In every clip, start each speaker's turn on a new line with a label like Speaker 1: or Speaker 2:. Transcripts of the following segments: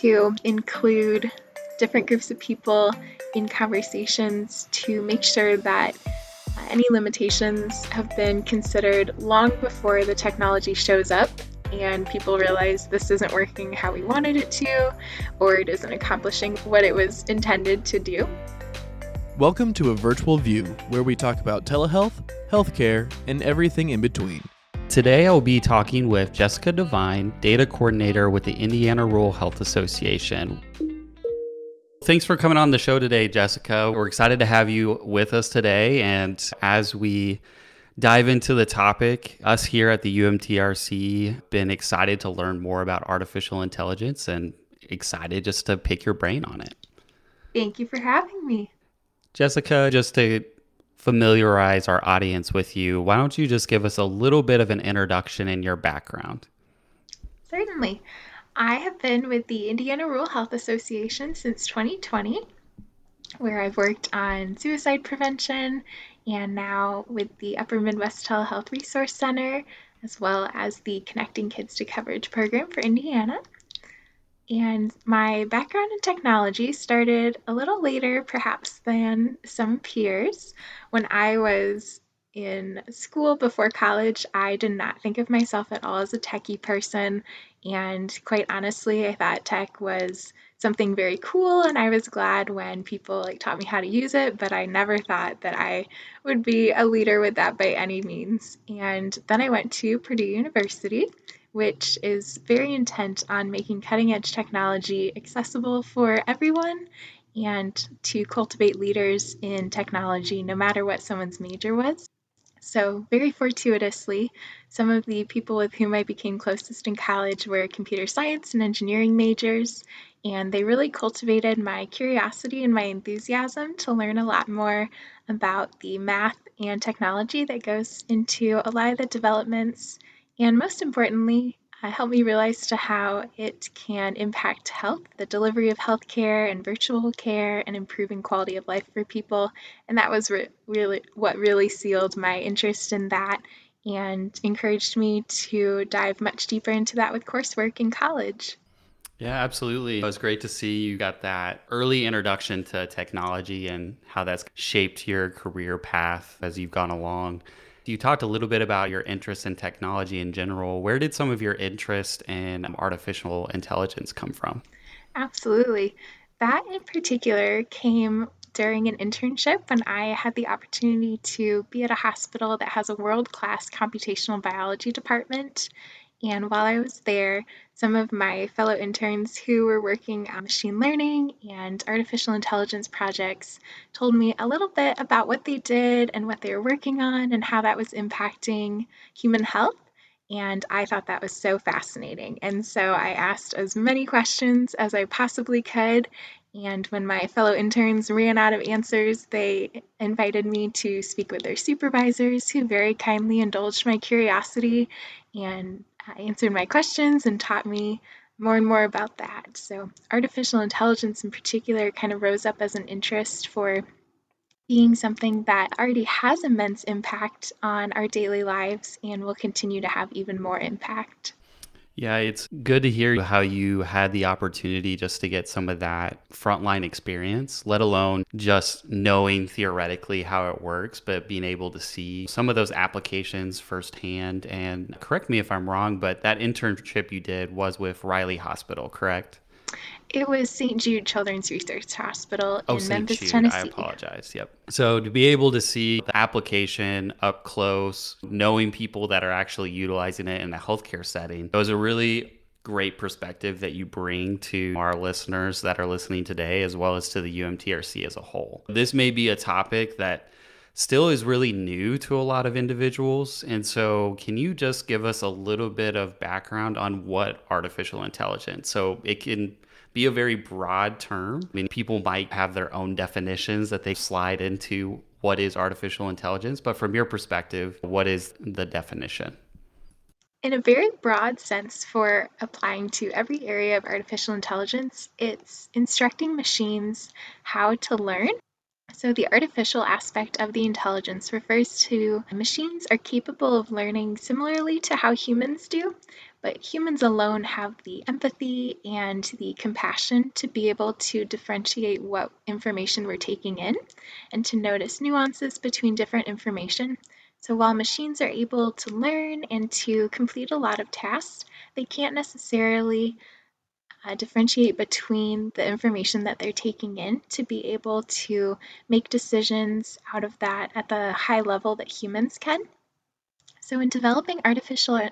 Speaker 1: to include different groups of people in conversations to make sure that any limitations have been considered long before the technology shows up and people realize this isn't working how we wanted it to, or it isn't accomplishing what it was intended to do.
Speaker 2: Welcome to a virtual view where we talk about telehealth, healthcare, and everything in between.
Speaker 3: Today, I'll be talking with Jessica Devine, Data Coordinator with the Indiana Rural Health Association. Thanks for coming on the show today, Jessica. We're excited to have you with us today. And as we dive into the topic, us here at the UMTRC been excited to learn more about artificial intelligence and excited just to pick your brain on it.
Speaker 1: Thank you for having me.
Speaker 3: Jessica, just to familiarize our audience with you, why don't you just give us a little bit of an introduction in your background?
Speaker 1: Certainly. I have been with the Indiana Rural Health Association since 2020, where I've worked on suicide prevention and now with the Upper Midwest Telehealth Resource Center, as well as the Connecting Kids to Coverage program for Indiana. And my background in technology started a little later, perhaps, than some peers. When I was in school before college, I did not think of myself at all as a techie person. And quite honestly, I thought tech was something very cool and I was glad when people like taught me how to use it, but I never thought that I would be a leader with that by any means. And then I went to Purdue University which is very intent on making cutting edge technology accessible for everyone and to cultivate leaders in technology no matter what someone's major was. So, very fortuitously, some of the people with whom I became closest in college were computer science and engineering majors, and they really cultivated my curiosity and my enthusiasm to learn a lot more about the math and technology that goes into a lot of the developments and most importantly, uh, help me realize to how it can impact health, the delivery of healthcare and virtual care, and improving quality of life for people. And that was re- really what really sealed my interest in that and encouraged me to dive much deeper into that with coursework in college.
Speaker 3: Yeah, absolutely. It was great to see you got that early introduction to technology and how that's shaped your career path as you've gone along. You talked a little bit about your interest in technology in general. Where did some of your interest in artificial intelligence come from?
Speaker 1: Absolutely. That in particular came during an internship when I had the opportunity to be at a hospital that has a world class computational biology department. And while I was there, some of my fellow interns who were working on machine learning and artificial intelligence projects told me a little bit about what they did and what they were working on and how that was impacting human health. And I thought that was so fascinating. And so I asked as many questions as I possibly could. And when my fellow interns ran out of answers, they invited me to speak with their supervisors, who very kindly indulged my curiosity and answered my questions and taught me more and more about that. So, artificial intelligence in particular kind of rose up as an interest for being something that already has immense impact on our daily lives and will continue to have even more impact.
Speaker 3: Yeah, it's good to hear how you had the opportunity just to get some of that frontline experience, let alone just knowing theoretically how it works, but being able to see some of those applications firsthand. And correct me if I'm wrong, but that internship you did was with Riley Hospital, correct?
Speaker 1: It was St. Jude Children's Research Hospital
Speaker 3: oh,
Speaker 1: in
Speaker 3: St.
Speaker 1: Memphis,
Speaker 3: Jude.
Speaker 1: Tennessee.
Speaker 3: I apologize. Yep. So to be able to see the application up close, knowing people that are actually utilizing it in a healthcare setting, it was a really great perspective that you bring to our listeners that are listening today, as well as to the UMTRC as a whole. This may be a topic that still is really new to a lot of individuals. And so, can you just give us a little bit of background on what artificial intelligence? So, it can be a very broad term. I mean, people might have their own definitions that they slide into what is artificial intelligence, but from your perspective, what is the definition?
Speaker 1: In a very broad sense, for applying to every area of artificial intelligence, it's instructing machines how to learn So, the artificial aspect of the intelligence refers to machines are capable of learning similarly to how humans do, but humans alone have the empathy and the compassion to be able to differentiate what information we're taking in and to notice nuances between different information. So, while machines are able to learn and to complete a lot of tasks, they can't necessarily uh, differentiate between the information that they're taking in to be able to make decisions out of that at the high level that humans can. So, in developing artificial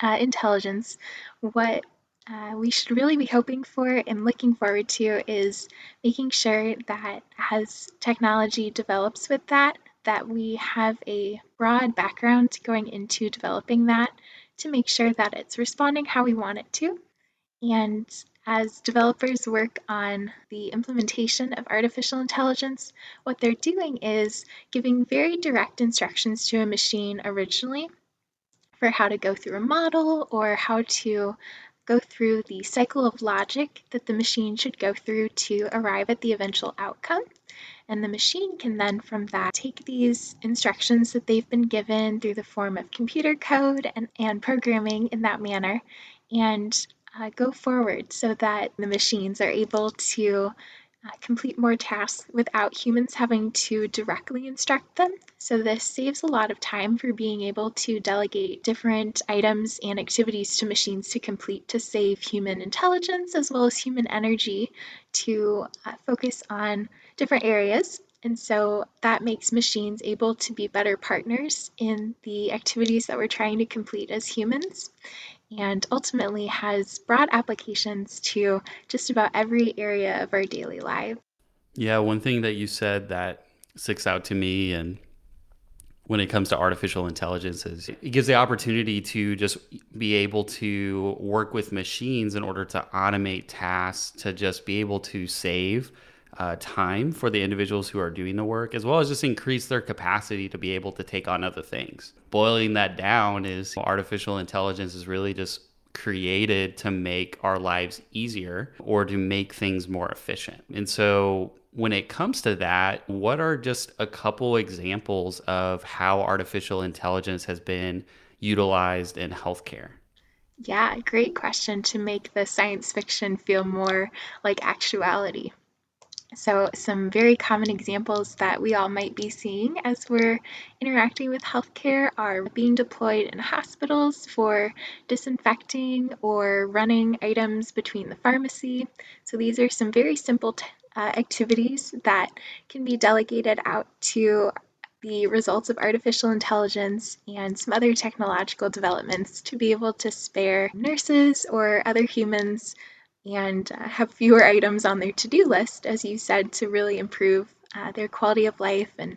Speaker 1: uh, intelligence, what uh, we should really be hoping for and looking forward to is making sure that as technology develops with that, that we have a broad background going into developing that to make sure that it's responding how we want it to and as developers work on the implementation of artificial intelligence, what they're doing is giving very direct instructions to a machine originally for how to go through a model or how to go through the cycle of logic that the machine should go through to arrive at the eventual outcome. And the machine can then, from that, take these instructions that they've been given through the form of computer code and, and programming in that manner and uh, go forward so that the machines are able to uh, complete more tasks without humans having to directly instruct them. So, this saves a lot of time for being able to delegate different items and activities to machines to complete to save human intelligence as well as human energy to uh, focus on different areas. And so that makes machines able to be better partners in the activities that we're trying to complete as humans and ultimately has broad applications to just about every area of our daily life.
Speaker 3: Yeah, one thing that you said that sticks out to me and when it comes to artificial intelligence is it gives the opportunity to just be able to work with machines in order to automate tasks to just be able to save uh, time for the individuals who are doing the work, as well as just increase their capacity to be able to take on other things. Boiling that down is artificial intelligence is really just created to make our lives easier or to make things more efficient. And so when it comes to that, what are just a couple examples of how artificial intelligence has been utilized in healthcare?
Speaker 1: Yeah, great question to make the science fiction feel more like actuality. So, some very common examples that we all might be seeing as we're interacting with healthcare are being deployed in hospitals for disinfecting or running items between the pharmacy. So, these are some very simple uh, activities that can be delegated out to the results of artificial intelligence and some other technological developments to be able to spare nurses or other humans and uh, have fewer items on their to do list, as you said, to really improve uh, their quality of life and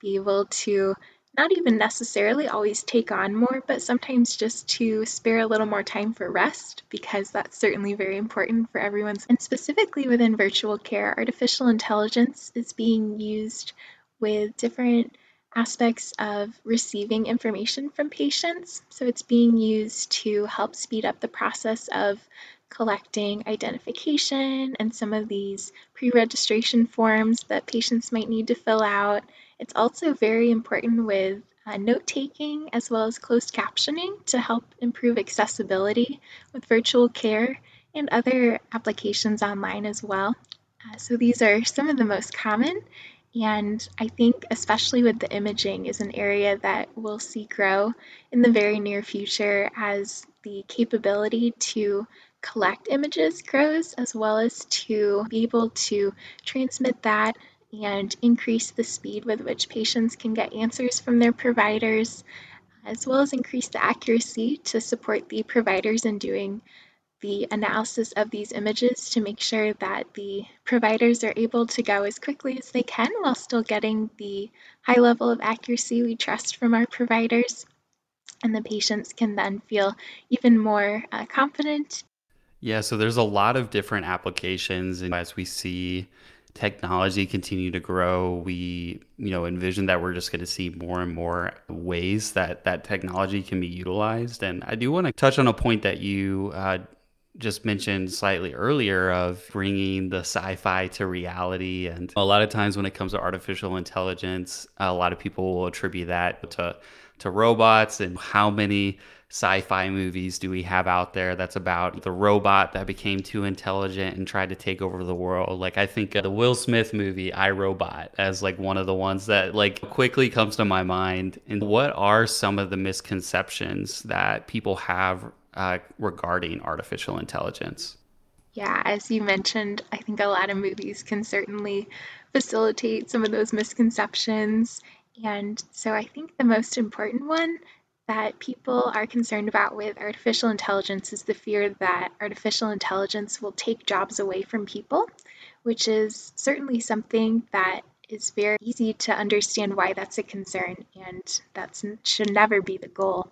Speaker 1: be able to not even necessarily always take on more, but sometimes just to spare a little more time for rest, because that's certainly very important for everyone's. And specifically within virtual care, artificial intelligence is being used with different aspects of receiving information from patients. So it's being used to help speed up the process of collecting identification and some of these pre-registration forms that patients might need to fill out. It's also very important with uh, note taking as well as closed captioning to help improve accessibility with virtual care and other applications online as well. Uh, so these are some of the most common and I think, especially with the imaging, is an area that we'll see grow in the very near future as the capability to collect images grows, as well as to be able to transmit that and increase the speed with which patients can get answers from their providers, as well as increase the accuracy to support the providers in doing the analysis of these images to make sure that the providers are able to go as quickly as they can while still getting the high level of accuracy we trust from our providers. And the patients can then feel even more uh, confident
Speaker 3: yeah, so there's a lot of different applications, and as we see technology continue to grow, we you know envision that we're just going to see more and more ways that that technology can be utilized. And I do want to touch on a point that you uh, just mentioned slightly earlier of bringing the sci-fi to reality and a lot of times when it comes to artificial intelligence a lot of people will attribute that to to robots and how many sci-fi movies do we have out there that's about the robot that became too intelligent and tried to take over the world? Like i think the will smith movie i robot as like one of the ones that like quickly comes to my mind. And what are some of the misconceptions that people have uh, regarding artificial intelligence?
Speaker 1: Yeah, as you mentioned, I think a lot of movies can certainly facilitate some of those misconceptions. And so I think the most important one that people are concerned about with artificial intelligence is the fear that artificial intelligence will take jobs away from people, which is certainly something that is very easy to understand why that's a concern, and that should never be the goal.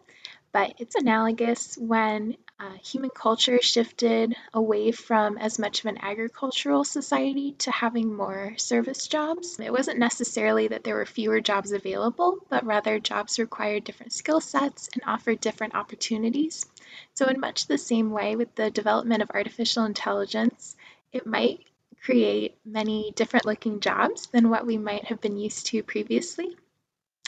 Speaker 1: But it's analogous when uh, human culture shifted away from as much of an agricultural society to having more service jobs. It wasn't necessarily that there were fewer jobs available, but rather jobs required different skill sets and offered different opportunities. So, in much the same way with the development of artificial intelligence, it might create many different looking jobs than what we might have been used to previously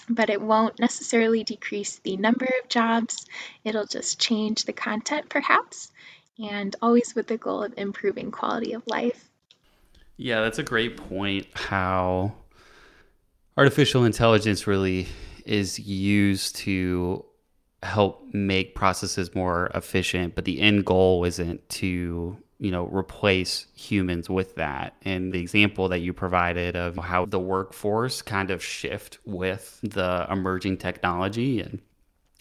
Speaker 1: but it won't necessarily decrease the number of jobs. It'll just change the content, perhaps, and always with the goal of improving quality of life.
Speaker 3: Yeah, that's a great point. How artificial intelligence really is used to help make processes more efficient, but the end goal isn't to you know replace humans with that. And the example that you provided of how the workforce kind of shift with the emerging technology and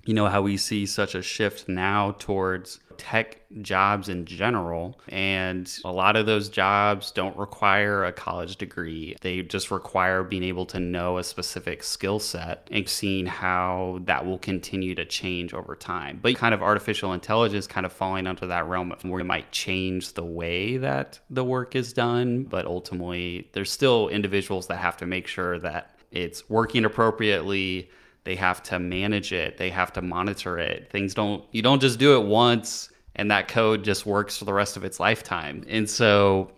Speaker 3: you know how we see such a shift now towards tech jobs in general and a lot of those jobs don't require a college degree. They just require being able to know a specific skill set and seeing how that will continue to change over time. But kind of artificial intelligence kind of falling under that realm of where it might change the way that the work is done but ultimately there's still individuals that have to make sure that it's working appropriately they have to manage it. They have to monitor it. Things don't you don't just do it once and that code just works for the rest of its lifetime. And so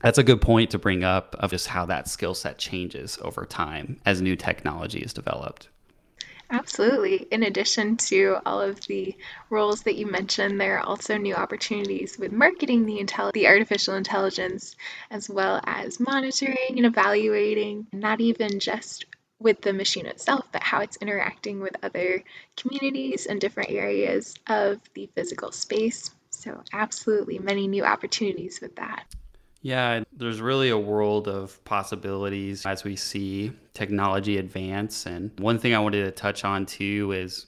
Speaker 3: that's a good point to bring up of just how that skill set changes over time as new technology is developed.
Speaker 1: Absolutely. In addition to all of the roles that you mentioned, there are also new opportunities with marketing the, intel- the artificial intelligence, as well as monitoring and evaluating, not even just with the machine itself, but how it's interacting with other communities and different areas of the physical space. So, absolutely, many new opportunities with that.
Speaker 3: Yeah, there's really a world of possibilities as we see technology advance. And one thing I wanted to touch on too is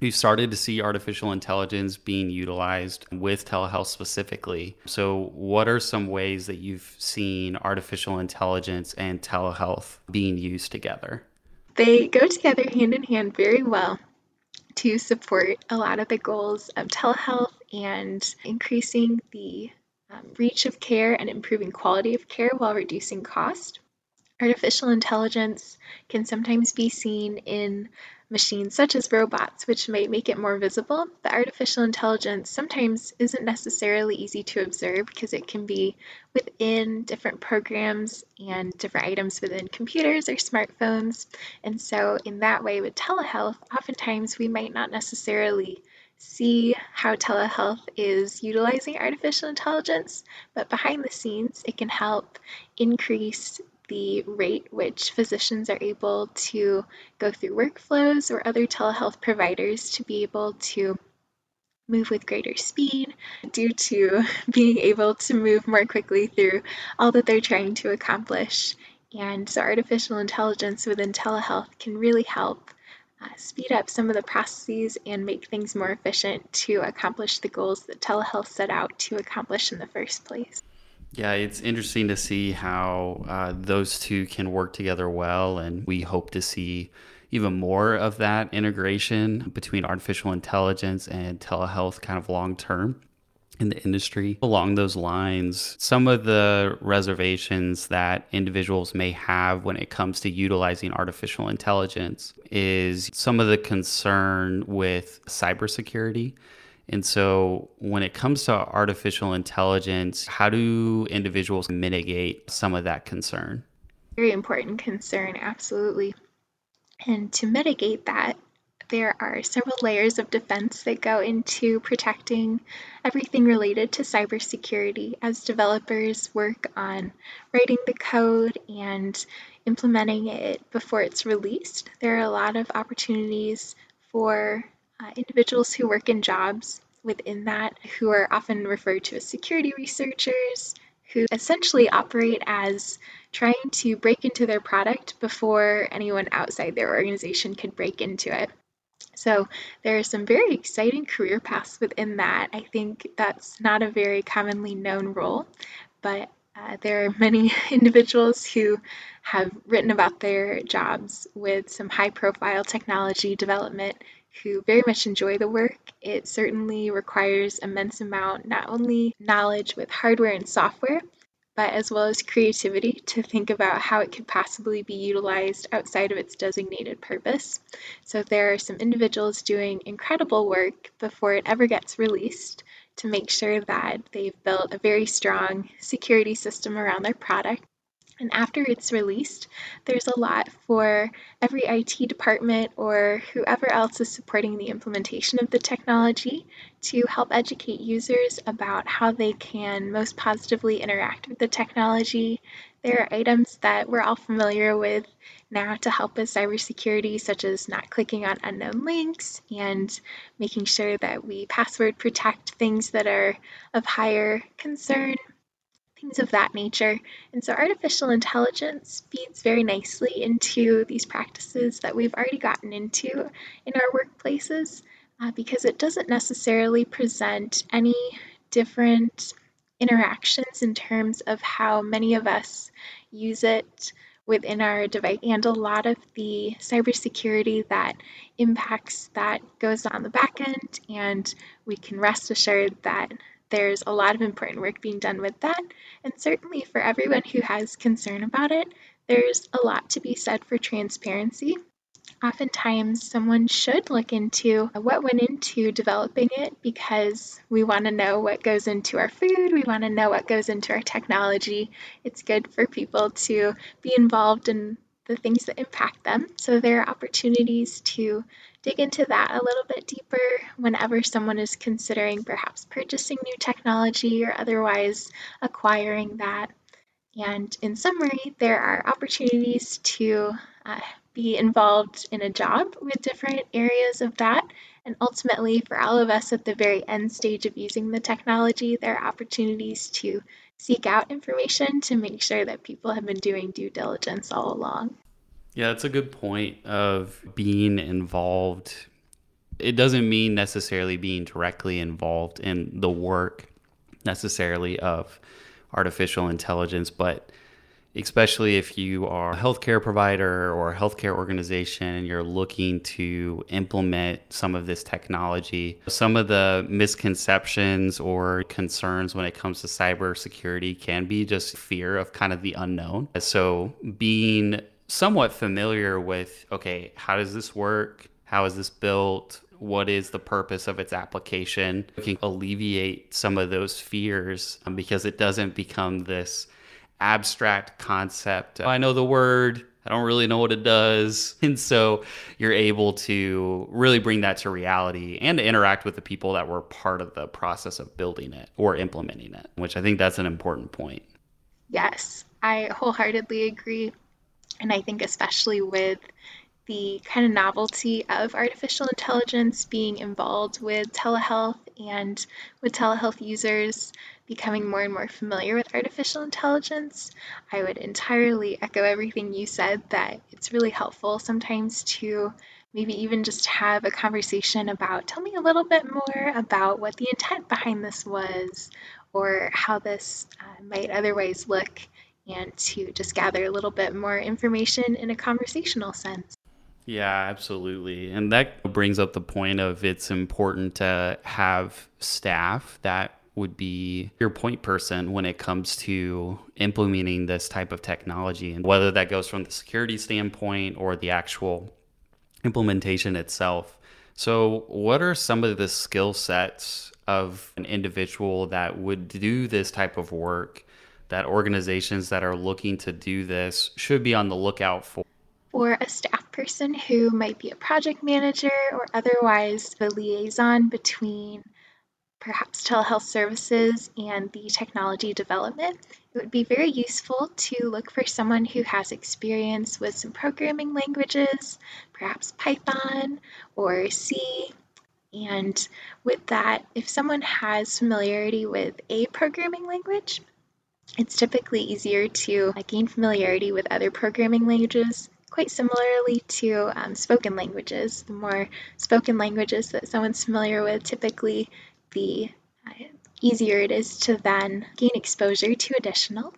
Speaker 3: we've started to see artificial intelligence being utilized with telehealth specifically. So, what are some ways that you've seen artificial intelligence and telehealth being used together?
Speaker 1: They go together hand in hand very well to support a lot of the goals of telehealth and increasing the um, reach of care and improving quality of care while reducing cost. Artificial intelligence can sometimes be seen in machines such as robots, which might make it more visible. But artificial intelligence sometimes isn't necessarily easy to observe because it can be within different programs and different items within computers or smartphones. And so, in that way, with telehealth, oftentimes we might not necessarily see how telehealth is utilizing artificial intelligence, but behind the scenes, it can help increase the rate which physicians are able to go through workflows or other telehealth providers to be able to move with greater speed due to being able to move more quickly through all that they're trying to accomplish. And so, artificial intelligence within telehealth can really help uh, speed up some of the processes and make things more efficient to accomplish the goals that telehealth set out to accomplish in the first place.
Speaker 3: Yeah, it's interesting to see how uh, those two can work together well, and we hope to see even more of that integration between artificial intelligence and telehealth kind of long term in the industry. Along those lines, some of the reservations that individuals may have when it comes to utilizing artificial intelligence is some of the concern with cybersecurity And so, when it comes to artificial intelligence, how do individuals mitigate some of that concern?
Speaker 1: Very important concern, absolutely. And to mitigate that, there are several layers of defense that go into protecting everything related to cybersecurity as developers work on writing the code and implementing it before it's released. There are a lot of opportunities for uh, individuals who work in jobs within that who are often referred to as security researchers who essentially operate as trying to break into their product before anyone outside their organization could break into it. So there are some very exciting career paths within that. I think that's not a very commonly known role, but uh, there are many individuals who have written about their jobs with some high profile technology development who very much enjoy the work. It certainly requires immense amount not only knowledge with hardware and software, but as well as creativity to think about how it could possibly be utilized outside of its designated purpose. So there are some individuals doing incredible work before it ever gets released to make sure that they've built a very strong security system around their product and after it's released, there's a lot for every IT department or whoever else is supporting the implementation of the technology to help educate users about how they can most positively interact with the technology. There are items that we're all familiar with now to help with cybersecurity, such as not clicking on unknown links and making sure that we password protect things that are of higher concern things of that nature. And so artificial intelligence feeds very nicely into these practices that we've already gotten into in our workplaces uh, because it doesn't necessarily present any different interactions in terms of how many of us use it within our device and a lot of the cybersecurity that impacts that goes on the back end and we can rest assured that there's a lot of important work being done with that. And certainly for everyone who has concern about it, there's a lot to be said for transparency. Oftentimes, someone should look into what went into developing it because we want to know what goes into our food, we want to know what goes into our technology. It's good for people to be involved in the things that impact them. So, there are opportunities to dig into that a little bit deeper whenever someone is considering perhaps purchasing new technology or otherwise acquiring that. And in summary, there are opportunities to uh, be involved in a job with different areas of that. And ultimately, for all of us at the very end stage of using the technology, there are opportunities to seek out information to make sure that people have been doing due diligence all along.
Speaker 3: Yeah, that's a good point of being involved. It doesn't mean necessarily being directly involved in the work necessarily of artificial intelligence, but especially if you are a healthcare provider or a healthcare organization and you're looking to implement some of this technology. Some of the misconceptions or concerns when it comes to cybersecurity can be just fear of kind of the unknown. So being somewhat familiar with okay, how does this work? How is this built? What is the purpose of its application? We can alleviate some of those fears um, because it doesn't become this abstract concept. I know the word, I don't really know what it does. And so you're able to really bring that to reality and to interact with the people that were part of the process of building it or implementing it, which I think that's an important point.
Speaker 1: Yes, I wholeheartedly agree. And I think, especially with the kind of novelty of artificial intelligence being involved with telehealth and with telehealth users becoming more and more familiar with artificial intelligence, I would entirely echo everything you said that it's really helpful sometimes to maybe even just have a conversation about tell me a little bit more about what the intent behind this was or how this uh, might otherwise look and to just gather a little bit more information in a conversational sense.
Speaker 3: Yeah, absolutely. And that brings up the point of it's important to have staff that would be your point person when it comes to implementing this type of technology and whether that goes from the security standpoint or the actual implementation itself So, what are some of the skill sets of an individual that would do this type of work that organizations that are looking to do this should be on the lookout for?
Speaker 1: For a staff person who might be a project manager or otherwise the liaison between perhaps telehealth services and the technology development, it would be very useful to look for someone who has experience with some programming languages, perhaps Python or C. And with that, if someone has familiarity with a programming language, it's typically easier to gain familiarity with other programming languages quite similarly to um, spoken languages. The more spoken languages that someone's familiar with, typically the uh, easier it is to then gain exposure to additional.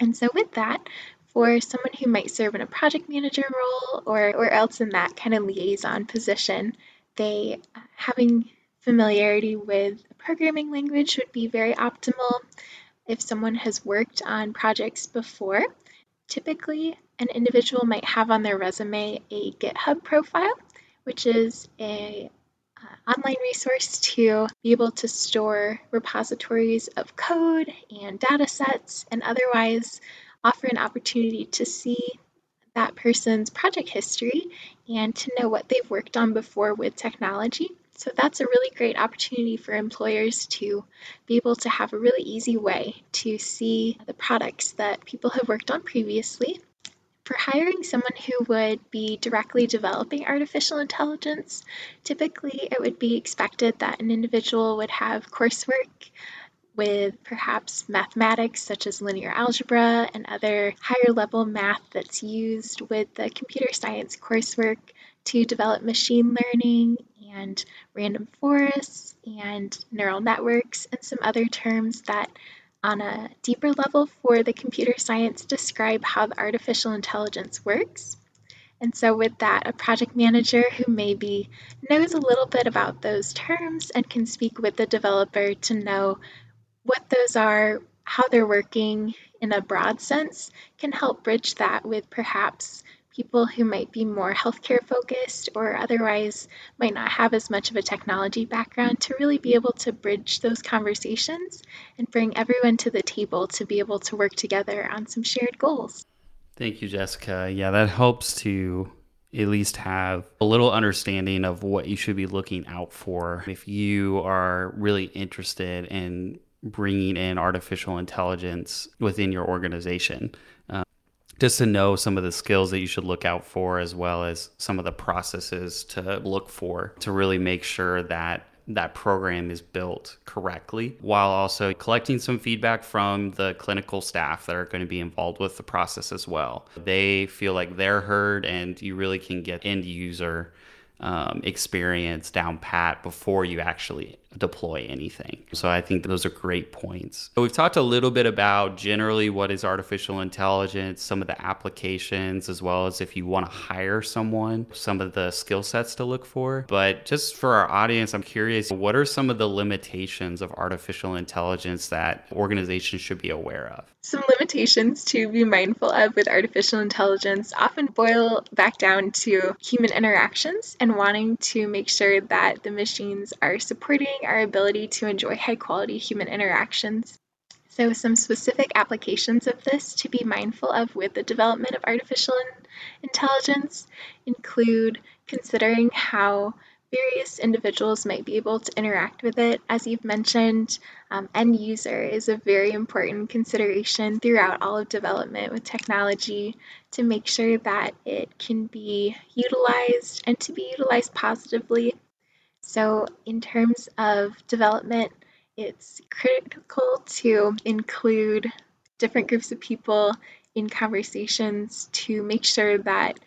Speaker 1: And so, with that, for someone who might serve in a project manager role or, or else in that kind of liaison position, they uh, having familiarity with a programming language would be very optimal. If someone has worked on projects before, typically an individual might have on their resume a GitHub profile, which is a uh, online resource to be able to store repositories of code and data sets and otherwise offer an opportunity to see that person's project history and to know what they've worked on before with technology. So that's a really great opportunity for employers to be able to have a really easy way to see the products that people have worked on previously for hiring someone who would be directly developing artificial intelligence, typically it would be expected that an individual would have coursework with perhaps mathematics such as linear algebra and other higher level math that's used with the computer science coursework to develop machine learning and random forests and neural networks and some other terms that on a deeper level for the computer science describe how the artificial intelligence works. And so, with that, a project manager who maybe knows a little bit about those terms and can speak with the developer to know what those are, how they're working in a broad sense, can help bridge that with perhaps people who might be more healthcare focused or otherwise might not have as much of a technology background to really be able to bridge those conversations and bring everyone to the table to be able to work together on some shared goals.
Speaker 3: Thank you, Jessica. Yeah, that helps to at least have a little understanding of what you should be looking out for if you are really interested in bringing in artificial intelligence within your organization just to know some of the skills that you should look out for as well as some of the processes to look for to really make sure that that program is built correctly while also collecting some feedback from the clinical staff that are going to be involved with the process as well. They feel like they're heard and you really can get end user um, experience down pat before you actually deploy anything. So I think those are great points. So we've talked a little bit about generally what is artificial intelligence, some of the applications, as well as if you want to hire someone, some of the skill sets to look for. But just for our audience, I'm curious, what are some of the limitations of artificial intelligence that organizations should be aware of?
Speaker 1: Some limitations to be mindful of with artificial intelligence often boil back down to human interactions and wanting to make sure that the machines are supporting our ability to enjoy high quality human interactions. So, some specific applications of this to be mindful of with the development of artificial intelligence include considering how various individuals might be able to interact with it. As you've mentioned, um, end user is a very important consideration throughout all of development with technology to make sure that it can be utilized and to be utilized positively so, in terms of development, it's critical to include different groups of people in conversations to make sure that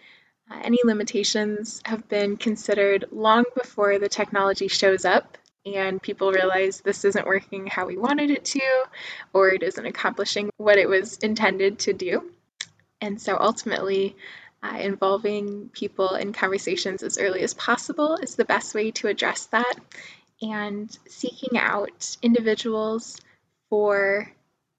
Speaker 1: uh, any limitations have been considered long before the technology shows up and people realize this isn't working how we wanted it to, or it isn't accomplishing what it was intended to do. And so ultimately, uh, involving people in conversations as early as possible is the best way to address that. And seeking out individuals for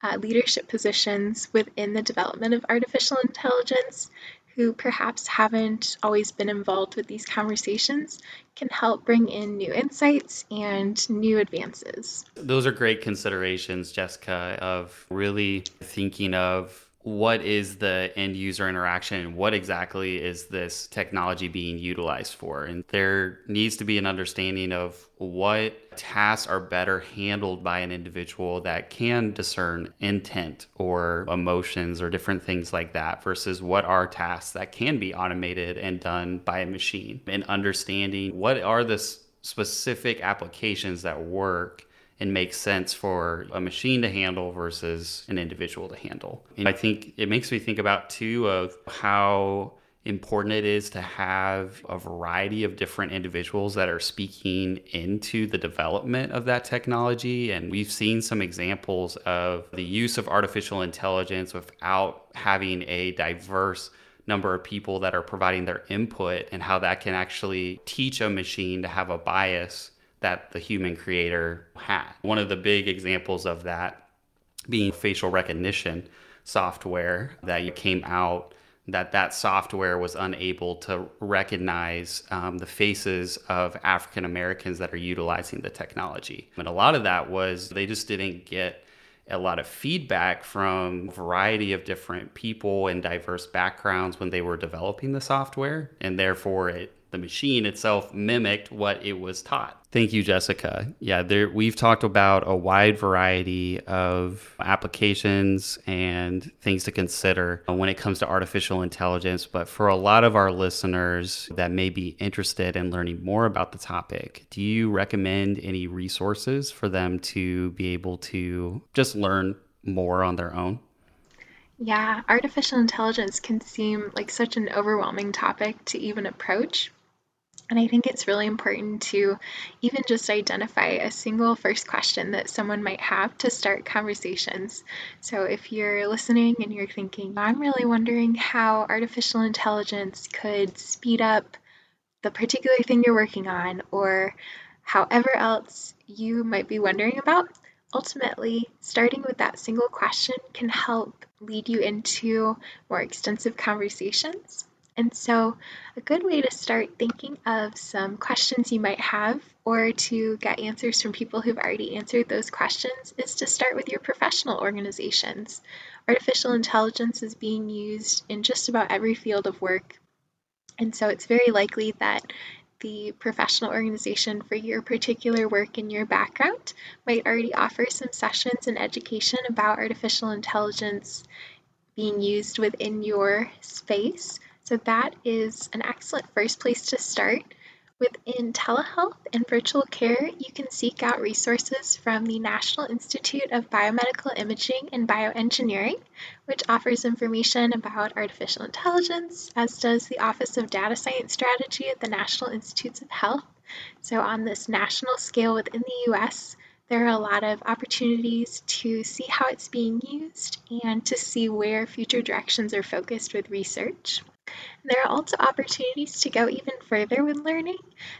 Speaker 1: uh, leadership positions within the development of artificial intelligence who perhaps haven't always been involved with these conversations can help bring in new insights and new advances.
Speaker 3: Those are great considerations, Jessica, of really thinking of what is the end user interaction? What exactly is this technology being utilized for? And there needs to be an understanding of what tasks are better handled by an individual that can discern intent or emotions or different things like that versus what are tasks that can be automated and done by a machine. And understanding what are the specific applications that work and makes sense for a machine to handle versus an individual to handle. And I think it makes me think about too of how important it is to have a variety of different individuals that are speaking into the development of that technology. And we've seen some examples of the use of artificial intelligence without having a diverse number of people that are providing their input and how that can actually teach a machine to have a bias that the human creator had. One of the big examples of that being facial recognition software that came out that that software was unable to recognize um, the faces of African Americans that are utilizing the technology. And a lot of that was they just didn't get a lot of feedback from a variety of different people and diverse backgrounds when they were developing the software, and therefore it the machine itself mimicked what it was taught. Thank you, Jessica. Yeah, there, we've talked about a wide variety of applications and things to consider when it comes to artificial intelligence. But for a lot of our listeners that may be interested in learning more about the topic, do you recommend any resources for them to be able to just learn more on their own?
Speaker 1: Yeah, artificial intelligence can seem like such an overwhelming topic to even approach. And I think it's really important to even just identify a single first question that someone might have to start conversations. So if you're listening and you're thinking, I'm really wondering how artificial intelligence could speed up the particular thing you're working on, or however else you might be wondering about, ultimately, starting with that single question can help lead you into more extensive conversations. And so, a good way to start thinking of some questions you might have or to get answers from people who've already answered those questions is to start with your professional organizations. Artificial intelligence is being used in just about every field of work. And so, it's very likely that the professional organization for your particular work and your background might already offer some sessions and education about artificial intelligence being used within your space. So that is an excellent first place to start. Within telehealth and virtual care, you can seek out resources from the National Institute of Biomedical Imaging and Bioengineering, which offers information about artificial intelligence, as does the Office of Data Science Strategy at the National Institutes of Health. So, on this national scale within the US, there are a lot of opportunities to see how it's being used and to see where future directions are focused with research. There are also opportunities to go even further with learning.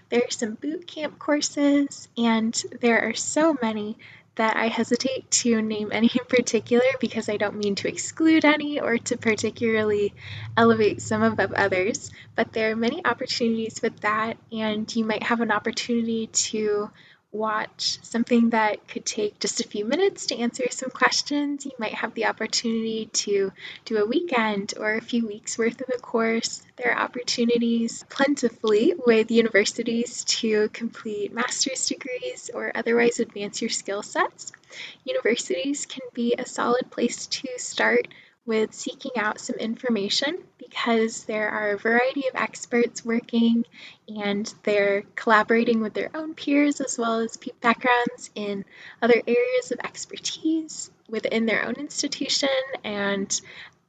Speaker 1: There are some boot camp courses, and there are so many that I hesitate to name any in particular because I don't mean to exclude any or to particularly elevate some above others. But there are many opportunities with that, and you might have an opportunity to watch something that could take just a few minutes to answer some questions. You might have the opportunity to do a weekend or a few weeks worth of a course. There are opportunities plentifully with universities to complete master's degrees or otherwise advance your skill sets. Universities can be a solid place to start with seeking out some information because there are a variety of experts working and they're collaborating with their own peers as well as backgrounds in other areas of expertise within their own institution and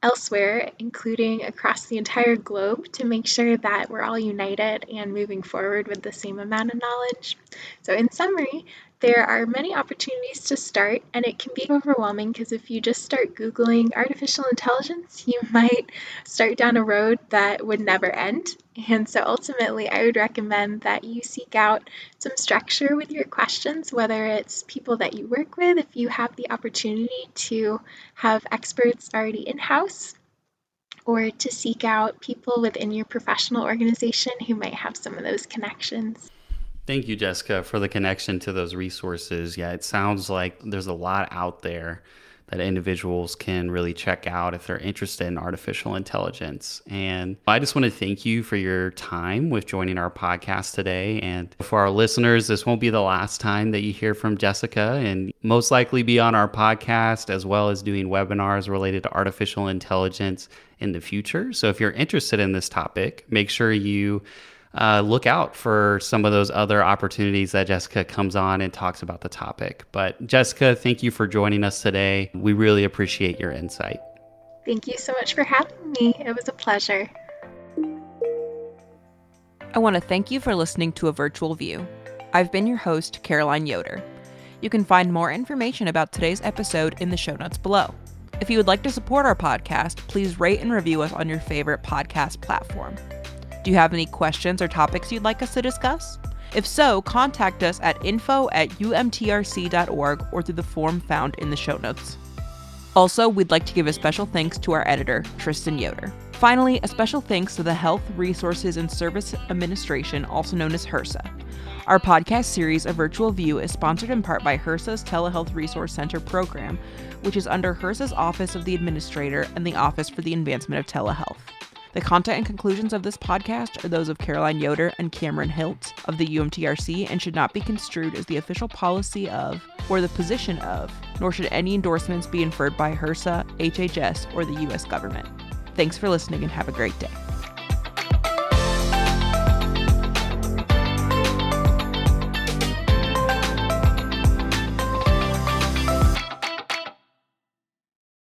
Speaker 1: elsewhere, including across the entire globe, to make sure that we're all united and moving forward with the same amount of knowledge. So, in summary, there are many opportunities to start, and it can be overwhelming because if you just start Googling artificial intelligence, you might start down a road that would never end. And so ultimately, I would recommend that you seek out some structure with your questions, whether it's people that you work with, if you have the opportunity to have experts already in house or to seek out people within your professional organization who might have some of those connections.
Speaker 3: Thank you, Jessica, for the connection to those resources. Yeah, it sounds like there's a lot out there that individuals can really check out if they're interested in artificial intelligence. And I just want to thank you for your time with joining our podcast today. And for our listeners, this won't be the last time that you hear from Jessica, and most likely be on our podcast as well as doing webinars related to artificial intelligence in the future. So if you're interested in this topic, make sure you uh, look out for some of those other opportunities that Jessica comes on and talks about the topic. But Jessica, thank you for joining us today. We really appreciate your insight.
Speaker 1: Thank you so much for having me. It was a pleasure.
Speaker 4: I want to thank you for listening to a virtual view. I've been your host, Caroline Yoder. You can find more information about today's episode in the show notes below. If you would like to support our podcast, please rate and review us on your favorite podcast platform. Do you have any questions or topics you'd like us to discuss? If so, contact us at info at umtrc.org or through the form found in the show notes. Also, we'd like to give a special thanks to our editor, Tristan Yoder. Finally, a special thanks to the Health Resources and Service Administration, also known as HRSA. Our podcast series, A Virtual View, is sponsored in part by HRSA's Telehealth Resource Center program, which is under HRSA's Office of the Administrator and the Office for the Advancement of Telehealth. The content and conclusions of this podcast are those of Caroline Yoder and Cameron Hilt of the UMTRC and should not be construed as the official policy of or the position of, nor should any endorsements be inferred by HRSA, HHS, or the U.S. government. Thanks for listening and have a great day.